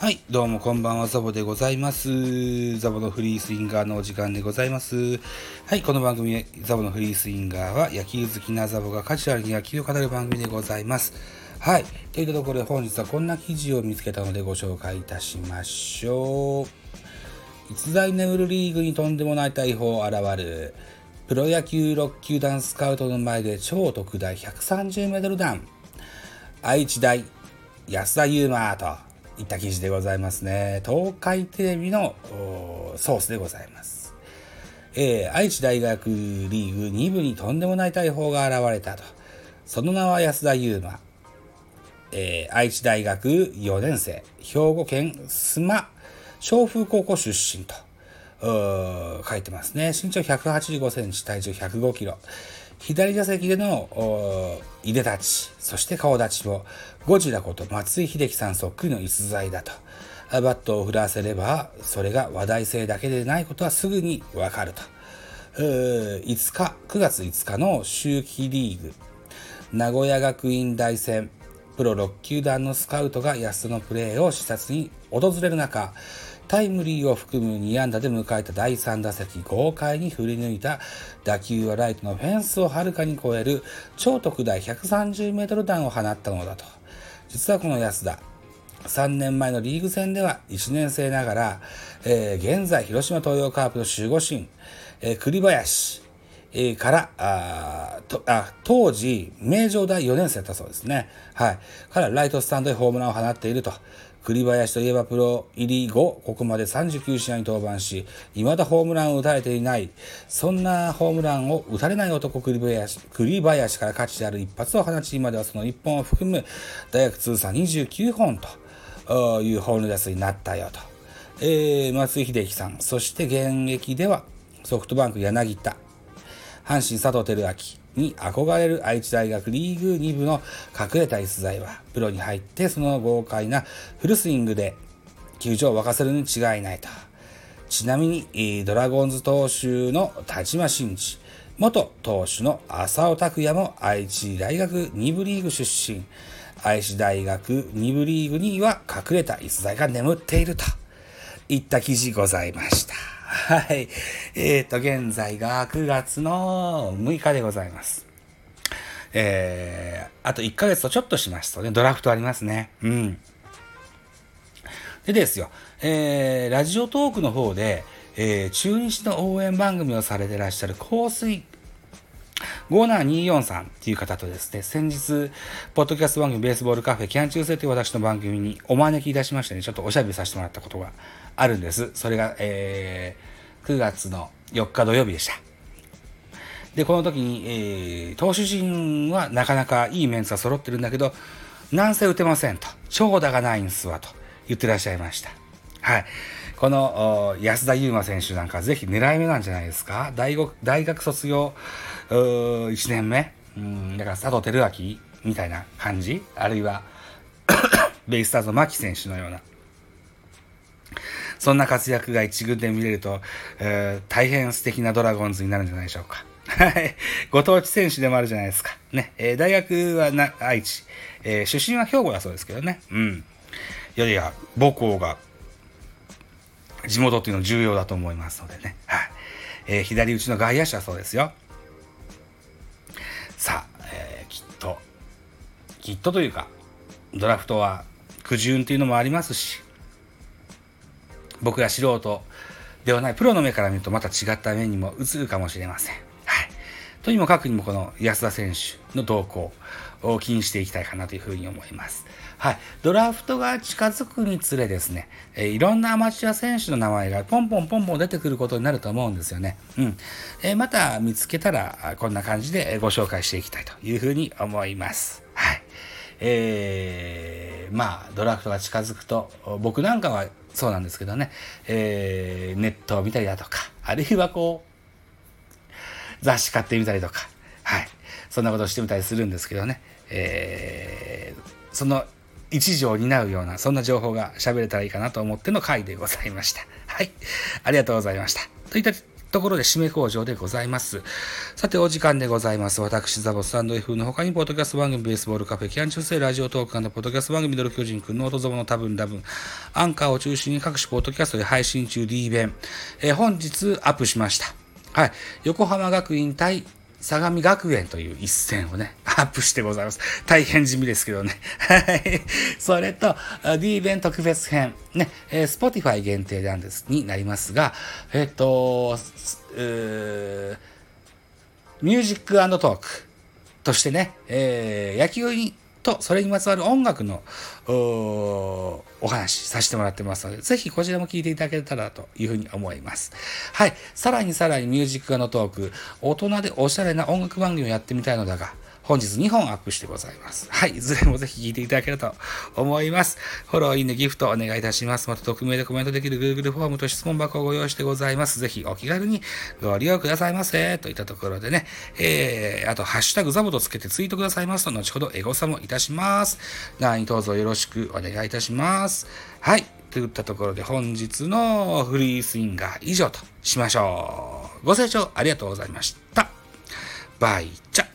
はい、どうもこんばんは、ザボでございます。ザボのフリースインガーのお時間でございます。はい、この番組、ザボのフリースインガーは、野球好きなザボがカジュアルに野球を語る番組でございます。はい、といったところで本日はこんな記事を見つけたのでご紹介いたしましょう。逸材眠るリーグにとんでもない大砲現る。プロ野球6球団スカウトの前で超特大130メートル弾。愛知大安田悠馬といった記事でございますね。東海テレビのソースでございます。えー愛知大学リーグ2部にとんでもない大砲が現れたと。その名は安田悠馬。えー愛知大学4年生、兵庫県須磨松風高校出身と。書いてますね。身長185センチ、体重105キロ。左打席でのいで立ち、そして顔立ちも、ゴジラこと松井秀喜さんそっくりの逸材だと。バットを振らせれば、それが話題性だけでないことはすぐにわかると。う5日、9月5日の秋季リーグ、名古屋学院大戦、プロ6球団のスカウトが安田のプレーを視察に訪れる中、タイムリーを含む2安打で迎えた第3打席、豪快に振り抜いた打球はライトのフェンスをはるかに超える超特大130メートル弾を放ったのだと。実はこの安田、3年前のリーグ戦では1年生ながら、えー現在広島東洋カープの守護神、えー栗林、から、あとあ当時、名城大4年生だったそうですね。はい。からライトスタンドへホームランを放っていると。栗林といえばプロ入り後、ここまで39試合に登板し、未だホームランを打たれていない。そんなホームランを打たれない男栗林、栗林から価値である一発を放ち、今ではその1本を含む大学通算29本というホームランになったよと。えー松井秀喜さん、そして現役ではソフトバンク柳田、阪神佐藤輝明に憧れる愛知大学リーグ2部の隠れた逸材は、プロに入ってその豪快なフルスイングで球場を沸かせるに違いないと。ちなみに、ドラゴンズ投手の田島真司、元投手の浅尾拓也も愛知大学2部リーグ出身。愛知大学2部リーグには隠れた逸材が眠っているといった記事ございました。はい。えっ、と、現在が9月の6日でございます。えー、あと1ヶ月とちょっとしますとね、ドラフトありますね。うん。でですよ、えー、ラジオトークの方で、えー、中日の応援番組をされてらっしゃる香水5724さんっていう方とですね、先日、ポッドキャスト番組ベースボールカフェキャン中世という私の番組にお招きいたしましてね、ちょっとおしゃべりさせてもらったことがあるんです。それが、えー、9月の4日土曜日でした。で、この時に、えー、投手陣はなかなかいいメンツが揃ってるんだけど、なんせ打てませんと。長打がないんすわと言ってらっしゃいました。はい。この安田悠馬選手なんかぜひ狙い目なんじゃないですか？大学大学卒業1年目？うんだから佐藤輝明みたいな感じ？あるいは ベイスターズの牧選手のようなそんな活躍が一軍で見れると、えー大変素敵なドラゴンズになるんじゃないでしょうか。はい。ご当地選手でもあるじゃないですか。ね。えー大学はな愛知、えー出身は兵庫だそうですけどね。うん。いやいや、母校が地元っていうのは重要だと思いますのでね。はい。えー左打ちの外野手はそうですよ。さあ、えーきっと、きっとというか、ドラフトは苦渋っていうのもありますし、僕ら素人ではないプロの目から見るとまた違った目にも映るかもしれません。はい。とにもかくにもこの安田選手の動向を気にしていきたいかなというふうに思います。はい。ドラフトが近づくにつれですね、えいろんなアマチュア選手の名前がポンポンポンポン出てくることになると思うんですよね。うん。えまた見つけたらこんな感じでご紹介していきたいというふうに思います。はい。えーまあ、ドラフトが近づくと、僕なんかはそうなんですけどね、えーネットを見たりだとか、あるいはこう、雑誌買ってみたりとか、そんなことをしてみたりするんですけどね、えーその一時を担うような、そんな情報が喋れたらいいかなと思っての回でございました。はい。ありがとうございました。といったところで締め工場でございます。さて、お時間でございます。私、ザボスタンド F の他に、ポッドキャスト番組、ベースボールカフェ、キャン中世ラジオトークのポッドキャスト番組、ミドル巨人くん、ノートゾボの多分多分、アンカーを中心に各種ポッドキャストで配信中 D 弁、えー、本日アップしました。はい。横浜学院対相模学園という一戦をね、アップしてございます。大変地味ですけどね。はい。それと、D 弁特別編。ね、えー、Spotify 限定なんです、になりますが、えっ、ー、と、ミュージックトークとしてね、えー、野球にと、それにまつわる音楽のお話させてもらってますので、ぜひこちらも聴いていただけたらというふうに思います。はい。さらにさらにミュージックのトーク、大人でおしゃれな音楽番組をやってみたいのだが、本日2本アップしてございます。はい。いずれもぜひ聴いていただけると思います。フォロー、いいね、ギフトお願いいたします。また、匿名でコメントできる Google フォームと質問箱をご用意してございます。ぜひお気軽にご利用くださいませ。といったところでね、えー、あと、ハッシュタグザボとつけてツイートくださいますと、後ほどエゴサもいたします。何卒よろしくお願いいたします。はい。といったところで本日のフリースインガー以上としましょう。ご清聴ありがとうございました。バイチャ